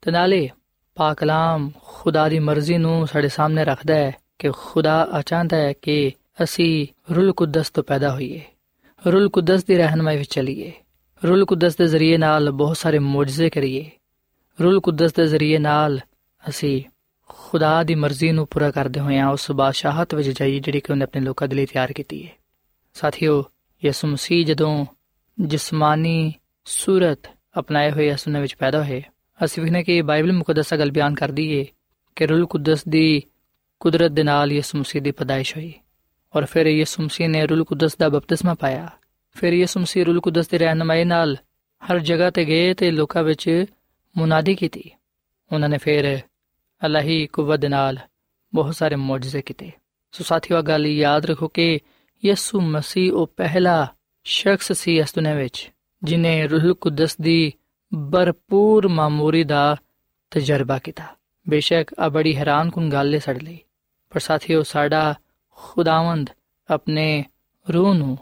ਤੇ ਨਾਲੇ ਪਾਕ ਕਲਾਮ ਖੁਦਾ ਦੀ ਮਰਜ਼ੀ ਨੂੰ ਸਾਡੇ ਸਾਹਮਣੇ ਰੱਖਦਾ ਹੈ ਕਿ ਖੁਦਾ ਆਚਾਂਦਾ ਹੈ ਕਿ ਅਸੀਂ ਰੂਲ ਕੁਦਸ ਤੋਂ ਪੈਦਾ ਹੋਈਏ, ਰੂਲ ਕੁਦਸ ਦੀ ਰਹਿਨਮਾਈ ਵਿੱਚ ਚਲੀਏ, ਰੂਲ ਕੁਦਸ ਦੇ ਜ਼ਰੀਏ ਨਾਲ ਬਹੁਤ ਸਾਰੇ ਮੌਜਜ਼ੇ ਕਰੀਏ, ਰੂਲ ਕੁਦਸ ਦੇ ਜ਼ਰੀਏ ਨਾਲ ਅਸੀਂ ਖੁਦਾ ਦੀ ਮਰਜ਼ੀ ਨੂੰ ਪੂਰਾ ਕਰਦੇ ਹੋਇਆਂ ਉਸ ਬਾਦਸ਼ਾਹਤ ਵਿੱਚ ਜਾਈਏ ਜਿਹੜੀ ਕਿ ਉਹਨੇ ਆਪਣੇ ਲੋਕਾਂ ਦੇ ਲਈ ਤਿਆਰ ਕੀਤੀ ਹੈ। ਸਾਥੀਓ, ਯਿਸੂ ਮਸੀਹ ਜਦੋਂ ਜਿਸਮਾਨੀ ਸੂਰਤ ਅਪਣਾਏ ਹੋਏ ਅਸੁਨੇ ਵਿੱਚ ਪੈਦਾ ਹੋਏ ਅਸੀਂ ਵਿਖਨੇ ਕਿ ਬਾਈਬਲ ਮੁਕੱਦਸ ਗੱਲ ਬਿਆਨ ਕਰਦੀ ਹੈ ਕਿ ਰੂਲ ਕੁਦਸ ਦੀ ਕੁਦਰਤ ਦੇ ਨਾਲ ਯਿਸੂ ਮਸੀਹ ਦੀ ਪਦਾਇਸ਼ ਹੋਈ ਔਰ ਫਿਰ ਯਿਸੂ ਮਸੀਹ ਨੇ ਰੂਲ ਕੁਦਸ ਦਾ ਬਪਤਿਸਮਾ ਪਾਇਆ। ਫਿਰ ਯਿਸੂ ਮਸੀਹ ਰੂਲ ਕੁਦਸ ਦੀ ਰਹਿਨਮਾਈ ਨਾਲ ਹਰ ਜਗ੍ਹਾ ਤੇ ਗਏ ਤੇ ਲੋਕਾਂ ਵਿੱਚ ਮੁਨਾਦੀ ਕੀਤੀ। ਉਹਨਾਂ ਨੇ ਫਿਰ ਅਲਾਹੀ ਕੁਵਤ ਦੇ ਨਾਲ ਬਹੁਤ ਸਾਰੇ ਮੌਜੂਜ਼ੇ ਕੀਤੇ। ਸੋ ਸਾਥੀਓ ਗੱਲ ਯਾਦ ਰੱਖੋ ਕਿ ਯਿਸੂ ਮਸੀਹ ਉਹ ਪਹਿਲਾ ਸ਼ਖਸ ਸੀ ਇਸ ਦੁਨੀਆਂ ਵਿੱਚ, ਜਿਨੇ ਰੂਹ ਕੁਦਸ ਦੀ ਭਰਪੂਰ ਮਾਮੂਰੀ ਦਾ ਤਜਰਬਾ ਕੀਤਾ ਬੇਸ਼ੱਕ ਆ ਬੜੀ ਹੈਰਾਨਕੁਨ ਗੱਲ ਹੈ ਸਾਡੇ ਲਈ ਪਰ ਸਾਥੀਓ ਸਾਡਾ ਖੁਦਾਵੰਦ ਆਪਣੇ ਰੂਹ ਨੂੰ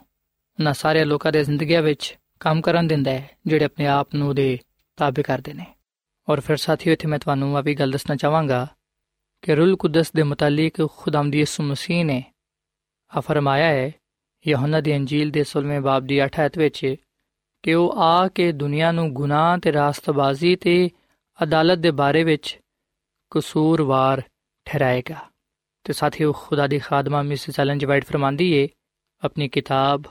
ਨਾ ਸਾਰੇ ਲੋਕਾਂ ਦੇ ਜ਼ਿੰਦਗੀਆਂ ਵਿੱਚ ਕੰਮ ਕਰਨ ਦਿੰਦਾ ਹੈ ਜਿਹੜੇ ਆਪਣੇ ਆਪ ਨੂੰ ਦੇ ਤਾਬੇ ਕਰਦੇ ਨੇ ਔਰ ਫਿਰ ਸਾਥੀਓ ਇੱਥੇ ਮੈਂ ਤੁਹਾਨੂੰ ਆ ਵੀ ਗੱਲ ਦੱਸਣਾ ਚਾਹਾਂਗਾ ਕਿ ਰੂਲ ਕੁਦਸ ਦੇ ਮੁਤਾਲਿਕ ਖੁਦਾਮ ਦੀ ਯਿਸੂ ਮਸੀਹ ਨੇ ਆ ਫਰਮਾਇਆ ਹੈ ਯਹੋਨਾ ਦੀ ਅੰਜੀਲ ਦੇ 16ਵੇਂ ਬਾਬ ਦੀ 8 ਆਇਤ ਵਿੱਚ ਕਿ ਉਹ ਆ ਕੇ ਦੁਨੀਆ ਨੂੰ ਗੁਨਾਹ ਤੇ ਰਾਸਤਬਾਜ਼ੀ ਤੇ ਅਦਾਲਤ ਦੇ ਬਾਰੇ ਵਿੱਚ ਕਸੂਰਵਾਰ ਠਹਿਰਾਏਗਾ। ਤੇ ਸਾਥੀਓ, ਖੁਦਾ ਦੀ ਖਾਦਮਾ ਮਿਸਿਸ ਐਲਨ ਜੀ ਵਾਈਟ ਫਰਮਾਂਦੀ ਏ, ਆਪਣੀ ਕਿਤਾਬ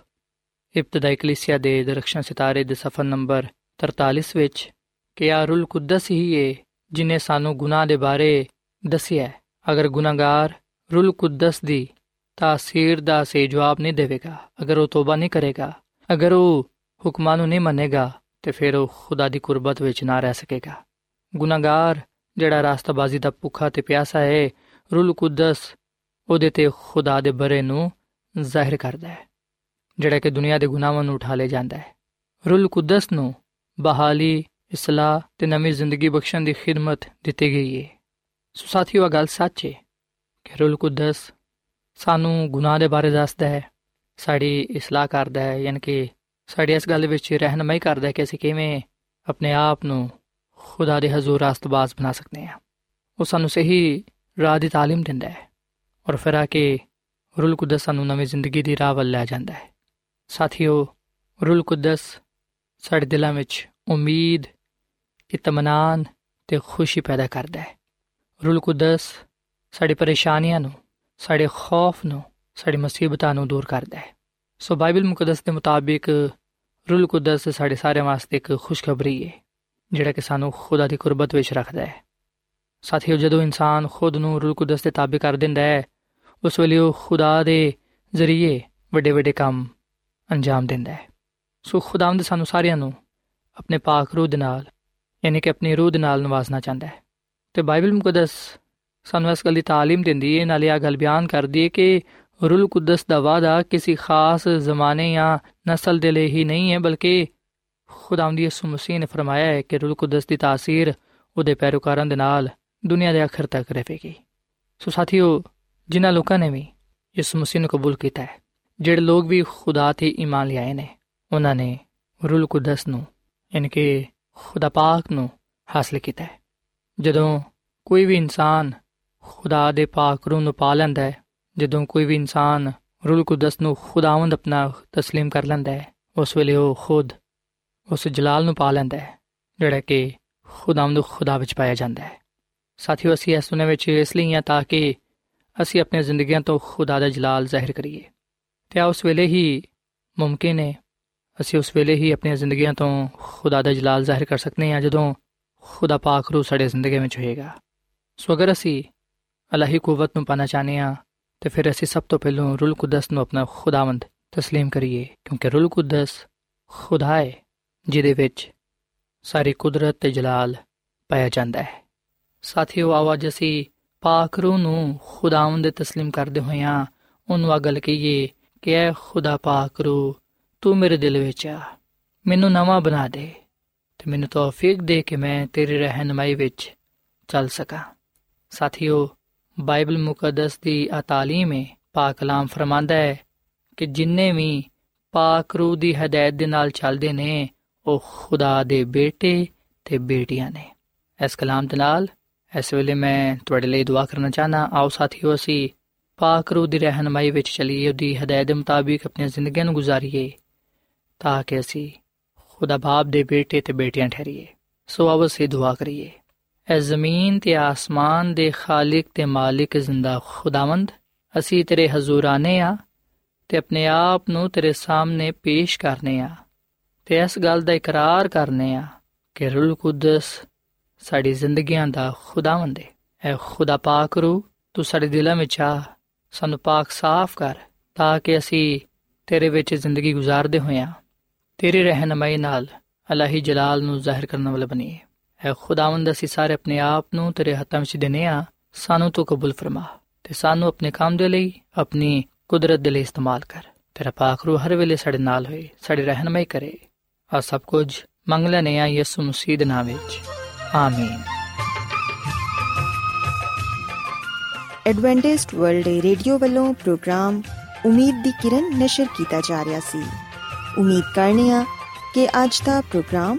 ਇਬਤਦਾਈ ਕਲੀਸਿਆ ਦੇ ਦਰਖਸ਼ਨ ਸਿਤਾਰੇ ਦੇ ਸਫਾ ਨੰਬਰ 43 ਵਿੱਚ ਕਿ ਆ ਰੂਲ ਕੁਦਸ ਹੀ ਏ, ਜਿਨੇ ਸਾਨੂੰ ਗੁਨਾਹ ਦੇ ਬਾਰੇ ਦੱਸਿਆ ਅਗਰ ਗੁਨਾਹਗਾਰ ਰੂਲ ਕੁਦਸ ਦੀ ਤਾਸੀਰ ਦਾ ਸੇ ਜਵਾਬ ਨਹੀਂ ਦੇਵੇਗਾ, ਅਗਰ ਉਹ ਤੋਬਾ ਨਹੀਂ ਕਰੇਗਾ, ਅਗਰ ਉਹ ਹੁਕਮਾਂ ਨੂੰ ਨਹੀਂ ਮੰਨੇਗਾ ਤੇ ਫਿਰ ਉਹ ਖੁਦਾ ਦੀ ਕੁਰਬਤ ਵਿੱਚ ਨਾ ਰਹਿ ਸਕੇਗਾ। ਗੁਨਾਹਗਾਰ, ਜਿਹੜਾ ਰਾਸਤਾਬਾਜ਼ੀ ਦਾ ਭੁੱਖਾ ਤੇ ਪਿਆਸਾ ਹੈ ਰੂਲ ਕੁਦਸ, ਉਹਦੇ ਤੇ ਖੁਦਾ ਦੇ ਬਰੇ ਨੂੰ ਜ਼ਾਹਿਰ ਕਰਦਾ ਹੈ, ਜਿਹੜਾ ਕਿ ਦੁਨੀਆ ਦੇ ਗੁਨਾਹਾਂ ਨੂੰ ਉਠਾ ਲੈ ਜਾਂਦਾ ਹੈ। ਰੂਲ ਕੁਦਸ ਨੂੰ ਬਹਾਲੀ, ਇਸਲਾਹ ਤੇ ਨਵੀਂ ਜ਼ਿੰਦਗੀ ਬਖਸ਼ਣ ਦੀ ਖਿਦਮਤ ਦਿੱਤੀ ਗਈ ਹੈ। ਸੋ ਸਾਥੀਓ ਗੱਲ ਸੱਚ ਹੈ ਕਿ ਰੂਲ ਕੁਦਸ ਸਾਨੂੰ ਗੁਨਾਹ ਦੇ ਬਾਰੇ ਦੱਸਦਾ ਹੈ, ਸਾਡੀ ਇਸਲਾਹ ਕਰਦਾ ਹੈ, ਯਾਨੀ ਕਿ ਸਾਡੀ ਇਸ ਗੱਲ ਵਿੱਚ ਰਹਿਨਮਾਈ ਕਰਦਾ ਹੈ ਕਿ ਅਸੀਂ ਕਿਵੇਂ ਆਪਣੇ ਆਪ ਨੂੰ ਖੁਦਾ ਦੇ ਹਜ਼ੂਰ ਰਾਸਤਬਾਜ਼ ਬਣਾ ਸਕਦੇ ਹਾਂ ਉਹ ਸਾਨੂੰ ਸਹੀ ਰਾਹ ਦੀ تعلیم ਦਿੰਦਾ ਹੈ ਔਰ ਫਿਰ ਆ ਕੇ ਰੂਲ ਕੁਦਸ ਸਾਨੂੰ ਨਵੀਂ ਜ਼ਿੰਦਗੀ ਦੀ ਰਾਹ ਵੱਲ ਲੈ ਜਾਂਦਾ ਹੈ ਸਾਥੀਓ ਰੂਲ ਕੁਦਸ ਸਾਡੇ ਦਿਲਾਂ ਵਿੱਚ ਉਮੀਦ ਇਤਮਾਨਾਨ ਤੇ ਖੁਸ਼ੀ ਪੈਦਾ ਕਰਦਾ ਹੈ ਰੂਲ ਕੁਦਸ ਸਾਡੀ ਪਰੇਸ਼ਾਨੀਆਂ ਨੂੰ ਸਾਡੇ ਖੌਫ ਨੂੰ ਸਾਡੀ ਮੁਸੀਬਤਾਂ ਨੂੰ ਦੂਰ ਕਰਦਾ ਹੈ ਸੋ ਬਾਈਬਲ ਮੁਕੱਦਸ ਦੇ ਮੁਤਾਬਿਕ ਰੂਲ ਕੁਦਸ ਸਾਡੇ ਸਾਰਿਆਂ ਵਾਸਤੇ ਇੱਕ ਖੁਸ਼ਖਬਰੀ ਹੈ ਜਿਹੜਾ ਕਿ ਸਾਨੂੰ ਖੁਦਾ ਦੀ ਕੁਰਬਤ ਵਿੱਚ ਰੱਖਦਾ ਹੈ ਸਾਥੀਓ ਜਦੋਂ ਇਨਸਾਨ ਖੁਦ ਨੂੰ ਰੂਲ ਕੁਦਸ ਦੇ ਤਾਬੇ ਕਰ ਦਿੰਦਾ ਹੈ ਉਸ ਵੇਲੇ ਉਹ ਖੁਦਾ ਦੇ ਜ਼ਰੀਏ ਵੱਡੇ ਵੱਡੇ ਕੰਮ ਅੰਜਾਮ ਦਿੰਦਾ ਹੈ ਸੋ ਖੁਦਾਵੰਦ ਸਾਨੂੰ ਸਾਰਿਆਂ ਨੂੰ ਆਪਣੇ ਪਾਕ ਰੂਹ ਦੇ ਨਾਲ ਯਾਨੀ ਕਿ ਆਪਣੀ ਰੂਹ ਦੇ ਨਾਲ ਨਵਾਜ਼ਣਾ ਚਾਹੁੰਦਾ ਹੈ ਤੇ ਬਾਈਬਲ ਮੁਕੱਦਸ ਸਾਨੂੰ ਇਸ ਗੱਲ ਦੀ تعلیم ਦਿੰਦੀ ਹੈ ਨਾਲੇ ਆ ਗੱਲ ਬਿਆਨ ਕਰਦੀ ਹੈ ਕਿ ਰੂਲ ਕੁਦਸ ਦਾ ਵਾਦਾ ਕਿਸੇ ਖਾਸ ਜ਼ਮਾਨੇ ਜਾਂ ਨਸਲ ਦੇ ਲਈ ਹੀ ਨਹੀਂ ਹੈ, ਬਲਕਿ ਖੁਦਾਵੰਦ ਯਿਸੂ ਮਸੀਹ ਨੇ ਫਰਮਾਇਆ ਹੈ ਕਿ ਰੂਲ ਕੁਦਸ ਦੀ ਤਾਸੀਰ ਉਹਦੇ ਪੈਰੋਕਾਰਾਂ ਦੇ ਨਾਲ ਦੁਨੀਆ ਦੇ ਆਖਰ ਤੱਕ ਰਹੇਗੀ। ਸੋ ਸਾਥੀਓ, ਜਿਨ੍ਹਾਂ ਲੋਕਾਂ ਨੇ ਵੀ ਯਿਸੂ ਮਸੀਹ ਨੂੰ ਕਬੂਲ ਕੀਤਾ ਹੈ, ਜਿਹੜੇ ਲੋਕ ਵੀ ਖੁਦਾ ਤੇ ਈਮਾਨ ਲਿਆਏ ਨੇ, ਉਹਨਾਂ ਨੇ ਰੂਲ ਕੁਦਸ ਨੂੰ, ਯਾਨੀ ਕਿ ਖੁਦਾ ਪਾਕ ਨੂੰ ਹਾਸਲ ਕੀਤਾ ਹੈ। ਜਦੋਂ ਕੋਈ ਵੀ ਇਨਸਾਨ ਖੁਦਾ ਦੇ ਪਾਕ ਰੂਹ ਨੂੰ ਪਾ ਲੈਂਦਾ ਹੈ ਜਦੋਂ ਕੋਈ ਵੀ ਇਨਸਾਨ ਰੂਲ ਕੁਦਸ ਨੂੰ ਖੁਦਾਵੰਦ ਆਪਣਾ تسلیم ਕਰ ਲੈਂਦਾ ਹੈ ਉਸ ਵੇਲੇ ਉਹ ਖੁਦ ਉਸ ਜਲਾਲ ਨੂੰ ਪਾ ਲੈਂਦਾ ਹੈ ਜਿਹੜਾ ਕਿ ਖੁਦਾਵੰਦ ਖੁਦਾ ਵਿੱਚ ਪਾਇਆ ਜਾਂਦਾ ਹੈ ਸਾਥੀਓ ਅਸੀਂ ਇਸ ਸੁਨੇ ਵਿੱਚ ਇਸ ਲਈ ਆ ਤਾਂ ਕਿ ਅਸੀਂ ਆਪਣੀਆਂ ਜ਼ਿੰਦਗੀਆਂ ਤੋਂ ਖੁਦਾ ਦਾ ਜਲਾਲ ਜ਼ਾਹਿਰ ਕਰੀਏ ਤੇ ਉਸ ਵੇਲੇ ਹੀ ਮੁਮਕਿਨ ਹੈ ਅਸੀਂ ਉਸ ਵੇਲੇ ਹੀ ਆਪਣੀਆਂ ਜ਼ਿੰਦਗੀਆਂ ਤੋਂ ਖੁਦਾ ਦਾ ਜਲਾਲ ਜ਼ਾਹਿਰ ਕਰ ਸਕਦੇ ਹਾਂ ਜਦੋਂ ਖੁਦਾ ਪਾਕ ਰੂ ਸਾਡੇ ਜ਼ਿੰਦਗੀ ਵਿੱਚ ਹੋਏਗਾ ਸੋ ਅਗਰ ਅਸੀਂ ਅਲਾਹੀ ਕੁਵਤ ਨੂੰ ਪਾਣਾ ਚਾਹਨੇ ਆ ਤੇ ਫਿਰ ਅਸੀਂ ਸਭ ਤੋਂ ਪਹਿਲਾਂ ਰੂਲ ਕੁਦਸ ਨੂੰ ਆਪਣਾ ਖੁਦਾਵੰਦ تسلیم ਕਰੀਏ ਕਿਉਂਕਿ ਰੂਲ ਕੁਦਸ ਖੁਦਾ ਹੈ ਜਿਹਦੇ ਵਿੱਚ ਸਾਰੀ ਕੁਦਰਤ ਤੇ ਜਲਾਲ ਪਾਇਆ ਜਾਂਦਾ ਹੈ ਸਾਥੀਓ ਆਵਾਜ਼ ਅਸੀਂ ਪਾਕ ਰੂ ਨੂੰ ਖੁਦਾਵੰਦ ਦੇ تسلیم ਕਰਦੇ ਹੋਇਆਂ ਉਹਨੂੰ ਆ ਗੱਲ ਕਹੀਏ ਕਿ ਐ ਖੁਦਾ ਪਾਕ ਰੂ ਤੂੰ ਮੇਰੇ ਦਿਲ ਵਿੱਚ ਆ ਮੈਨੂੰ ਨਵਾਂ ਬਣਾ ਦੇ ਤੇ ਮੈਨੂੰ ਤੌਫੀਕ ਦੇ ਕਿ ਮੈਂ ਤੇਰੀ ਰਹਿਨਮਾਈ ਵਿੱਚ ਚੱਲ ਸਕਾਂ ਸਾਥੀਓ ਬਾਈਬਲ ਮੁਕੱਦਸ ਦੀ ਆ ਤਾਲੀਮ ਹੈ ਪਾਕ ਕਲਾਮ ਫਰਮਾਂਦਾ ਹੈ ਕਿ ਜਿੰਨੇ ਵੀ ਪਾਕ ਰੂਹ ਦੀ ਹਦਾਇਤ ਦੇ ਨਾਲ ਚੱਲਦੇ ਨੇ ਉਹ ਖੁਦਾ ਦੇ ਬੇਟੇ ਤੇ ਬੇਟੀਆਂ ਨੇ ਇਸ ਕਲਾਮ ਦੇ ਨਾਲ ਇਸ ਵੇਲੇ ਮੈਂ ਤੁਹਾਡੇ ਲਈ ਦੁਆ ਕਰਨਾ ਚਾਹਨਾ ਆਓ ਸਾਥੀਓ ਅਸੀਂ ਪਾਕ ਰੂਹ ਦੀ ਰਹਿਨਮਾਈ ਵਿੱਚ ਚੱਲੀਏ ਉਹਦੀ ਹਦਾਇਤ ਦੇ ਮੁਤਾਬਿਕ ਆਪਣੀਆਂ ਜ਼ਿੰਦਗੀਆਂ ਨੂੰ ਗੁਜ਼ਾਰੀਏ ਤਾਂ ਕਿ ਅਸੀਂ ਖੁਦਾ ਬਾਪ ਦੇ ਬੇਟੇ ਤੇ ਬੇਟੀਆਂ ਠਹਿਰੀਏ ਸੋ ਆਓ ਅਸੀਂ ਦੁਆ ਕਰੀਏ ਜ਼ਮੀਨ ਤੇ ਆਸਮਾਨ ਦੇ ਖਾਲਕ ਤੇ ਮਾਲਿਕ ਜ਼ਿੰਦਾ ਖੁਦਾਵੰਦ ਅਸੀਂ ਤੇਰੇ ਹਜ਼ੂਰ ਆਨੇ ਆ ਤੇ ਆਪਣੇ ਆਪ ਨੂੰ ਤੇਰੇ ਸਾਹਮਣੇ ਪੇਸ਼ ਕਰਨੇ ਆ ਤੇ ਇਸ ਗੱਲ ਦਾ ਇਕਰਾਰ ਕਰਨੇ ਆ ਕਿ ਰੂਲ ਕੁਦਸ ਸਾਡੀ ਜ਼ਿੰਦਗੀਆਂ ਦਾ ਖੁਦਾਵੰਦ ਹੈ ਐ ਖੁਦਾ ਪਾਕ ਰੂ ਤੂੰ ਸਾਡੇ ਦਿਲਾਂ ਵਿੱਚ ਆ ਸਾਨੂੰ ਪਾਕ ਸਾਫ਼ ਕਰ ਤਾਂ ਕਿ ਅਸੀਂ ਤੇਰੇ ਵਿੱਚ ਜ਼ਿੰਦਗੀ ਗੁਜ਼ਾਰਦੇ ਹੋਈਆਂ ਤੇਰੀ ਰਹਿਨਮਾਈ ਨਾਲ ਅਲਾਹੀ ਜਲਾਲ ਨੂੰ ਜ਼ਾਹਿਰ ਕਰਨ ਵਾਲੇ ਬਣੀਏ ਹੈ ਖੁਦਾਵੰਦ, ਅਸੀਂ ਸਾਰੇ ਆਪਣੇ ਆਪ ਨੂੰ ਤੇਰੇ ਹੱਥਾਂ ਵਿੱਚ ਦਿਨੇ ਆ ਸਾਨੂੰ ਤੂੰ ਕਬੂਲ ਫਰਮਾ ਤੇ ਸਾਨੂੰ ਆਪਣੇ ਕੰਮ ਦੇ ਲਈ, ਆਪਣੀ ਕੁਦਰਤ ਦੇ ਲਈ ਇਸਤੇਮਾਲ ਕਰ। ਤੇਰਾ ਪਾਕ ਰੂ ਹਰ ਵੇਲੇ ਸਾਡੇ ਨਾਲ ਹੋਏ, ਸਾਡੀ ਰਹਿਨਮਾਈ ਕਰੇ। ਆ ਸਭ ਕੁਝ ਮੰਗ ਲੈਨੇ ਆ ਯਿਸੂ ਮਸੀਹ ਦੇ ਨਾਮ ਵਿੱਚ। ਆਮੀਨ। ਐਡਵੈਂਟਿਸਟ ਵਰਲਡ ਰੇਡੀਓ ਵੱਲੋਂ ਪ੍ਰੋਗਰਾਮ ਉਮੀਦ ਦੀ ਕਿਰਨ ਨਿਸ਼ਰ ਕੀਤਾ ਜਾ ਰਿਹਾ ਸੀ। ਉਮੀਦ ਕਰਨੇ ਆ ਕਿ ਅੱਜ ਦਾ ਪ੍ਰੋਗਰਾਮ